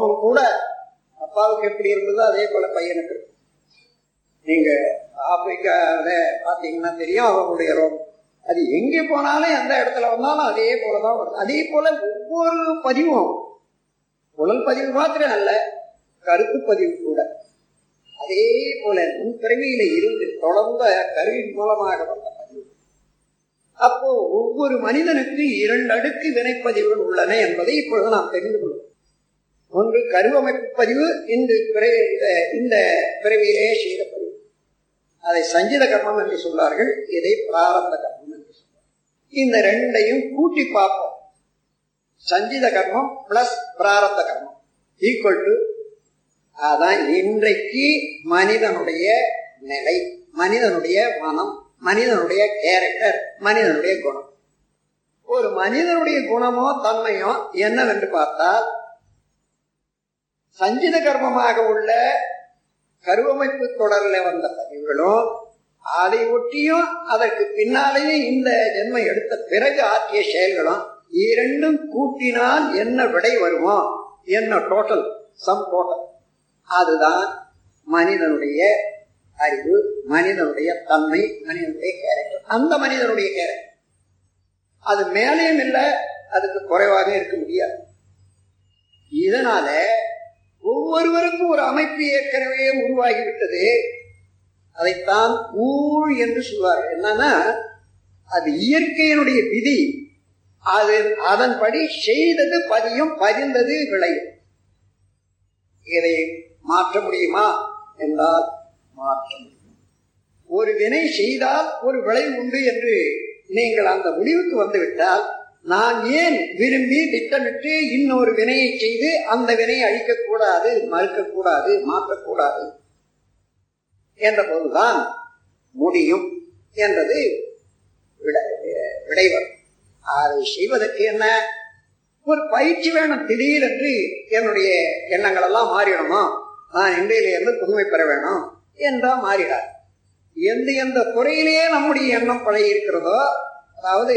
கோபம் கூட அப்பாவுக்கு எப்படி இருந்ததோ அதே போல பையனுக்கு. இருக்கும் நீங்க ஆப்பிரிக்காவில பாத்தீங்கன்னா தெரியும் அவர்களுடைய ரோமம் அது எங்கே போனாலும் எந்த இடத்துல வந்தாலும் அதே போலதான் வரும் அதே போல ஒவ்வொரு பதிவும் உடல் பதிவு மாத்திரம் அல்ல கருத்து பதிவு கூட. அதே போல முன் இருந்து தொடர்ந்த கருவின் மூலமாக வந்த பதிவு. அப்போ ஒவ்வொரு மனிதனுக்கு இரண்டு அடுக்கு வினைப்பதிவுகள் உள்ளன என்பதை இப்பொழுது நாம் தெரிந்து கொள்வோம். ஒன்று கருவமைப்பு பதிவு இந்த பிறவி இந்த பிறவியிலே செய்த பதிவு அதை சஞ்சித கர்மம் என்று சொல்வார்கள் இதை பிராரத்த கர்மம் என்று சொல்வார்கள். இந்த ரெண்டையும் கூட்டி பார்ப்போம். சஞ்சித கர்மம் பிளஸ் பிராரத்த கர்மம். ஈக்குவல் டு அதான் இன்றைக்கு மனிதனுடைய நிலை மனிதனுடைய மனம் மனிதனுடைய கேரக்டர் மனிதனுடைய குணம். ஒரு மனிதனுடைய குணமோ தன்மையோ என்னவென்று பார்த்தால் சஞ்சித கர்மமாக உள்ள கருவமைப்பு தொடரில் வந்த பதிவுகளும் அதை ஒட்டியும் அதற்கு பின்னாலேயே இந்த ஜென்மம் எடுத்த பிறகு ஆற்றிய செயல்களும் இரண்டும் கூட்டினால் என்ன விடை வருமோ? என்ன டோட்டல் சம் டோட்டல் அதுதான் மனிதனுடைய அறிவு மனிதனுடைய தன்மை மனிதனுடைய கேரக்டர் அந்த மனிதனுடைய கேரக்டர் அது மேலேயும் இல்லை அதுக்கு குறைவாக இருக்க முடியாது. இதனால ஒவ்வொருவருக்கும் ஒரு அமைப்பு ஏற்கனவே உருவாகிவிட்டது. அதைத்தான் ஊழ் என்று சொல்வார்கள். என்னன்னா அது இயற்கையினுடைய விதி. அது அதன்படி செய்தது பதியும் பதிந்தது விளையும். இதை மாற்ற முடியுமா என்றால் மாற்ற முடியும். ஒரு வினை செய்தால் ஒரு விளைவு உண்டு என்று நீங்கள் அந்த முடிவுக்கு வந்துவிட்டால் நான் ஏன் விரும்பி திட்டமிட்டு இன்னொரு வினையை செய்து அந்த வினையை அழிக்கக்கூடாது மறுக்கக்கூடாது மாற்றக்கூடாது என்ற போதுதான் முடியும் என்றது விடைவர் அதை செய்வதற்கு என்ன? ஒரு பயிற்சி வேணும் திடீரென்று என்னுடைய எண்ணங்கள் எல்லாம் மாறிடணுமா நான் இன்றையிலிருந்து புதுமை பெற வேணும் என்றா மாறிடார் எந்த எந்த துறையிலேயே நம்முடைய எண்ணம் பழகி இருக்கிறதோ அதாவது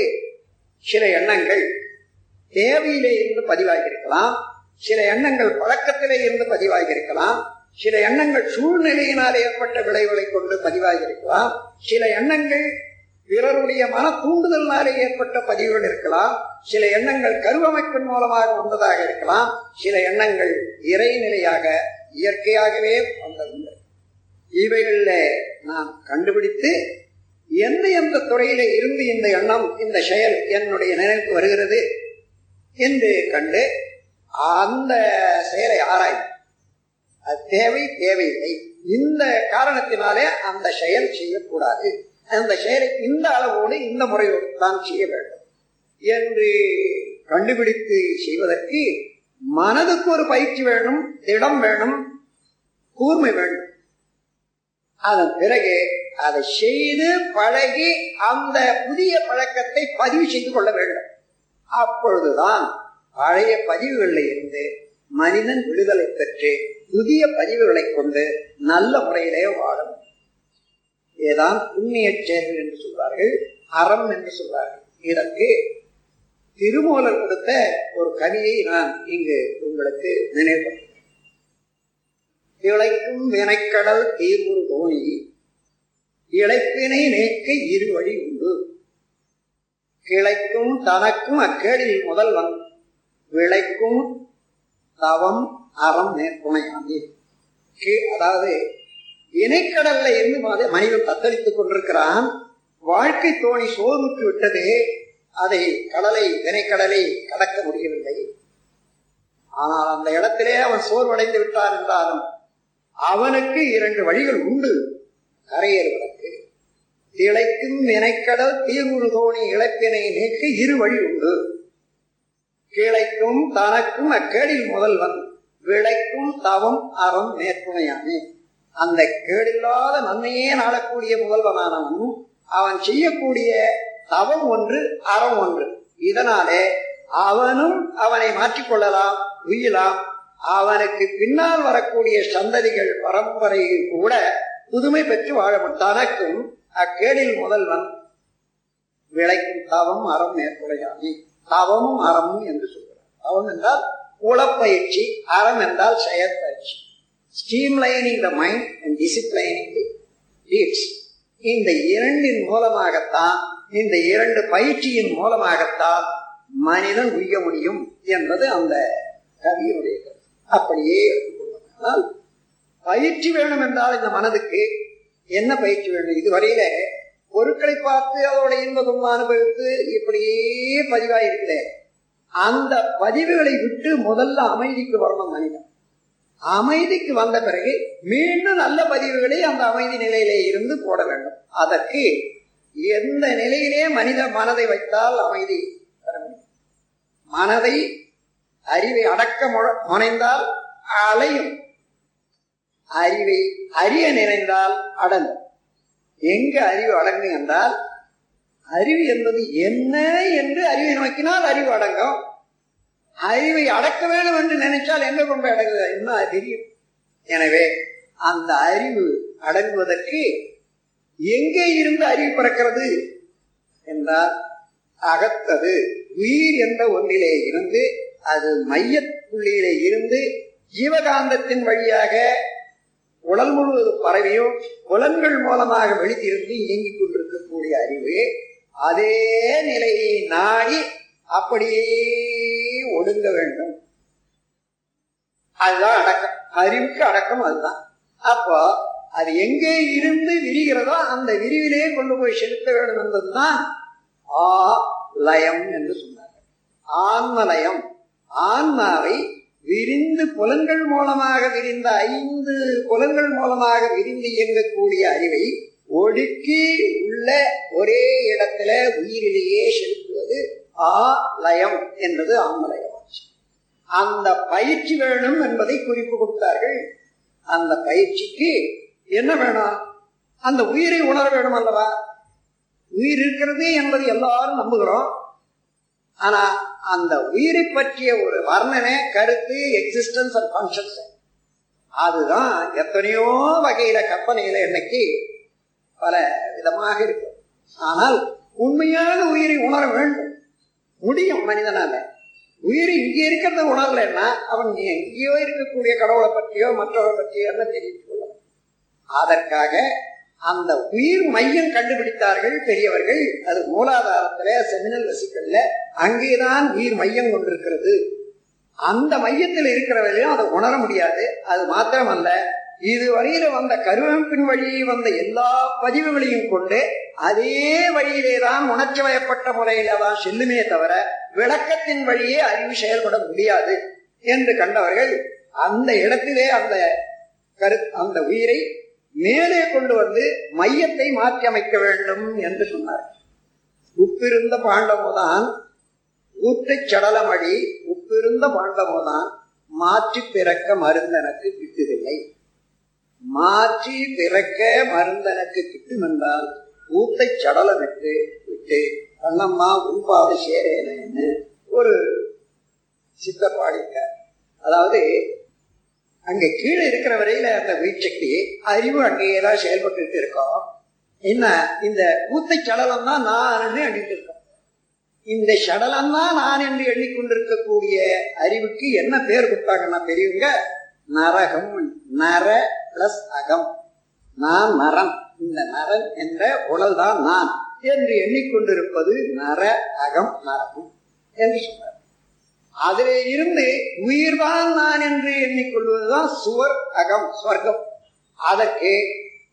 சில எண்ணங்கள் தேவையிலே இருந்து பதிவாகியிருக்கலாம். சில எண்ணங்கள் பழக்கத்திலே இருந்து பதிவாகியிருக்கலாம். சில எண்ணங்கள் சூழ்நிலையினால் ஏற்பட்ட விளைவுகளை கொண்டு பதிவாகியிருக்கலாம். சில எண்ணங்கள் பிறருடைய மன தூண்டுதலினாலே ஏற்பட்ட பதிவுகள் இருக்கலாம். சில எண்ணங்கள் கருவமைப்பின் மூலமாக வந்ததாக இருக்கலாம். சில எண்ணங்கள் இறைநிலையாக இயற்கையாகவே வந்ததுண்டு. இவைகளில் நாம் கண்டுபிடித்து எந்த எந்த துறையிலே இருந்து இந்த எண்ணம் இந்த செயல் என்னுடைய நினைவுக்கு வருகிறது என்று கண்டு அந்த செயலை ஆராயும் அது தேவை தேவையில்லை. இந்த காரணத்தினாலே அந்த செயல் செய்யக்கூடாது. அந்த செயலை இந்த அளவோடு இந்த முறையோடு தான் செய்ய வேண்டும் என்று கண்டுபிடித்து செய்வதற்கு மனதுக்கு ஒரு பயிற்சி வேணும் திடம் வேணும் கூர்மை வேண்டும் அதன் பிறகு அதை செய்து பழகி அந்த புதிய பழக்கத்தை பதிவு செய்து கொள்ள வேண்டும். அப்பொழுதுதான் பழைய பதிவுகளில் இருந்து மனிதன் விடுதலை பெற்று புதிய பதிவுகளை கொண்டு நல்ல முறையிலே வாழும் ஏதான் புண்ணிய செயல்கள் என்று சொல்வார்கள் அறம் என்று சொல்வார்கள். இதற்கு திருமூலர் கொடுத்த ஒரு கவியை நான் இங்கு உங்களுக்கு நினைவுபடுத்த இழைக்கும் வினைக்கடல் தீர்வு தோணி இழைப்பினை நீக்க இரு வழி உண்டு. கிளைக்கும் தனக்கும் அக்கேடில் முதல்வன் விளைக்கும் தவம் அறம் மேற்குணையாமே அதாவது இணைக்கடல்ல இருந்து மனிதன் தத்தளித்துக் கொண்டிருக்கிறான். வாழ்க்கை தோணி சோர்வுற்று விட்டது அதை கடலை வினைக்கடலை கடக்க முடியவில்லை. ஆனால் அந்த இடத்திலே அவன் சோர்வடைந்து விட்டான் என்றாலும் அவனுக்கு இரண்டு வழிகள் உண்டு. கரையேறுவதற்கு திளைக்கும் வினைக்கடல் தீர்வுறு தோணி இழப்பினை நீக்க இரு வழி உண்டு. கிளைக்கும் தனக்கும் அக்கேடில் முதல்வன் விளைக்கும் தவம் அறம் மேற்குணையானே அந்த கேடில்லாத நன்மையே நாடக்கூடிய முதல்வனானவன் அவன் செய்யக்கூடிய தவம் ஒன்று அறம் ஒன்று. இதனாலே அவனும் அவனை மாற்றிக்கொள்ளலாம் உயிலாம் அவனுக்கு பின்னால் வரக்கூடிய சந்ததிகள் பரம்பரையில் கூட புதுமை பெற்று வாழ தனக்கும் அக்கேடில் முதல்வன் விளைக்கும் தவம் அறம் ஏற்புடையாமே தவமும் அறமும் என்று சொல்கிறார். தவம் என்றால் உளப்பயிற்சி அறம் என்றால் செயற்பயிற்சி. Streamlining the mind and disciplining the deeds இந்த இரண்டின் மூலமாகத்தான் இந்த இரண்டு பயிற்சியின் மூலமாகத்தான் மனிதன் உய்ய முடியும் என்பது அந்த கவியினுடைய கருத்து. அப்படியே ஆனால் பயிற்சி வேணும் என்றால் இந்த மனதுக்கு என்ன பயிற்சி வேணும் இதுவரையில பொருட்களை பார்த்து அதோட இன்பதும் அனுபவித்து இப்படியே பதிவாயிருக்கல அந்த பதிவுகளை விட்டு முதல்ல அமைதிக்கு வரணும் மனிதன். அமைதிக்கு வந்த பிறகு மீண்டும் நல்ல பதிவுகளை அந்த அமைதி நிலையிலே இருந்து போட வேண்டும். அதற்கு எந்த நிலையிலே மனித மனதை வைத்தால் அமைதி பெற முடியும்? மனதை அறிவை அடக்க முழ- முனைந்தால் அலையும். அறிவை அறிய நினைந்தால் அடங்கும். எங்க அறிவு அடங்கும் என்றால் அறிவு என்பது என்ன என்று அறிவை நோக்கினால் அறிவு அடங்கும். அறிவை அடக்க வேண்டும் என்று நினைச்சால் எங்க கொண்டு அடங்குது? என்ன தெரியும்? எனவே அந்த அறிவு அடங்குவதற்கு எங்கே இருந்து அறிவு பிறக்கிறது? என்றால் அகத்தது உயிர் என்ற ஒன்றிலே இருந்து அது மைய புள்ளியில இருந்து ஜீவகாந்தத்தின் வழியாக உடல் முழுவதும் பரவியும் புலன்கள் மூலமாக வெளித்திருந்து இயங்கிக் கொண்டிருக்கக்கூடிய அறிவு அதே நிலையை நாடி அப்படியே ஒடுங்க வேண்டும். அதுதான் அடக்கம். அறிவுக்கு அடக்கம் அதுதான். அப்போ அது எங்கே இருந்து விரிகிறதோ அந்த விரிவிலே கொண்டு போய் செலுத்த வேண்டும் என்பதுதான் ஆ லயம் என்று சொன்னார்கள். ஆன்மலயம் ஆன்மாவை விரிந்து புலன்கள் மூலமாக விரிந்த ஐந்து புலன்கள் மூலமாக விரிந்து இயங்கக்கூடிய அறிவை ஒடுக்கி உள்ள ஒரே இடத்துல உயிரிலேயே செலுத்துவது ஆ லயம் என்பது ஆன்மலயம். அந்த பயிற்சி வேணும் என்பதை குறிப்பு கொடுத்தார்கள். அந்த பயிற்சிக்கு என்ன வேணும்? அந்த உயிரை உணர வேணும் அல்லவா? உயிர் இருக்கிறது என்பது எல்லாரும் நம்புகிறோம். ஆனா அந்த உயிரை பற்றிய ஒரு வர்ணனை கருத்து எக்ஸிஸ்டன்ஸ் அண்ட் ஃபங்க்ஷன்ஸ் அதுதான் எத்தனையோ வகையில கற்பனையில இன்னைக்கு பல விதமாக இருக்கு. ஆனால் உண்மையான உயிரை உணர வேண்டும். முடியும் மனிதனால. உயிர் இங்கே இருக்கிறத உணரலன்னா அவன் எங்கேயோ இருக்கக்கூடிய கடவுளை பற்றியோ மற்றவரை பற்றியோ என்ன தெரிவித்துக் கொள்ள அதற்காக அந்த உயிர் மையம் கண்டுபிடித்தார்கள் பெரியவர்கள். அது மூலாதாரத்துல செமினல் வசிக்கல்ல அங்கேதான் உயிர் மையம் கொண்டிருக்கிறது. அந்த மையத்தில் இருக்கிறவர்களையும் அதை உணர முடியாது. அது மாத்திரமல்ல இதுவரையில வந்த கருவமைப்பின் வழியே வந்த எல்லா பதிவுகளையும் கொண்டு அதே வழியிலே தான் உணர்ச்சி வயப்பட்ட முறையில தான் செல்லுமே தவிர விளக்கத்தின் வழியே அறிவு செயல்பட முடியாது என்று கண்டவர்கள் அந்த இடத்திலே அந்த கரு அந்த உயிரை மேலே கொண்டு வந்து மையத்தை மாற்றி அமைக்க வேண்டும் என்று சொன்னார். உப்பிருந்த பாண்டமோதான் ஊற்றை சடலமடி உப்பிருந்த பாண்டமோதான் மாற்றி பிறக்க மருந்தனக்கு கிட்டுதில்லை. மாற்றி பிறக்க மருந்தனக்கு கிட்டும் என்றால் ஊத்தை சடலமிட்டு விட்டு கண்ணம்மா உள்பாடு சேரேன்னு ஒரு சித்தர் பாடியிருக்கார் அதாவது அங்க கீழே இருக்கிற வரையில அந்த உயிர்சக்தி அறிவு அங்கேயேதான் செயல்பட்டு இருக்கோம். என்ன? இந்த ஊத்தை சடலம் தான் நான் எண்ணிட்டு இருக்கோம் இந்த சடலம் தான் நான் என்று எண்ணிக்கொண்டிருக்கக்கூடிய அறிவுக்கு என்ன பேர் கொடுத்தாங்கன்னா பெரியவங்க நரகம். நர பிளஸ் அகம். நான் நரம் இந்த நரன் என்ற உடல் தான் நான் என்று எண்ணிக்கொண்டிருப்பது நர அகம் நரகம் என்று சொன்னார். அதிலே இருந்து உயிர்தான் நான் என்று எண்ணிக்கொள்வதுதான் சுவர் அகம் ஸ்வர்க்கம் அதற்கு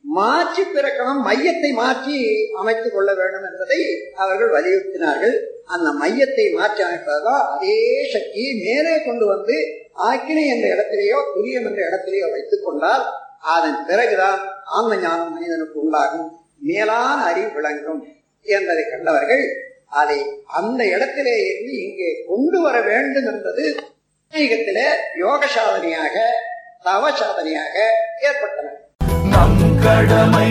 மாற்றி பிறக்கணும் மையத்தை மாற்றி அமைத்துக் கொள்ள வேண்டும் என்பதை அவர்கள் வலியுறுத்தினார்கள். அந்த மையத்தை மாற்றி அமைப்பதுதான் அதே சக்தியை மேலே கொண்டு வந்து ஆக்கினை என்ற இடத்திலேயோ துரியம் என்ற இடத்திலேயோ வைத்துக் கொண்டால் அதன் பிறகுதான் ஆன்ம ஞானம் மனிதனுக்கு உண்டாகும். மேலான அறிவு விளங்கும் என்பதை கண்டவர்கள் அதை அந்த இடத்திலே இருந்து இங்கே கொண்டு வர வேண்டும் என்பது ஆன்மீகத்திலே யோக சாதனையாக தவ சாதனையாக ஏற்பட்டன. நம் கடமை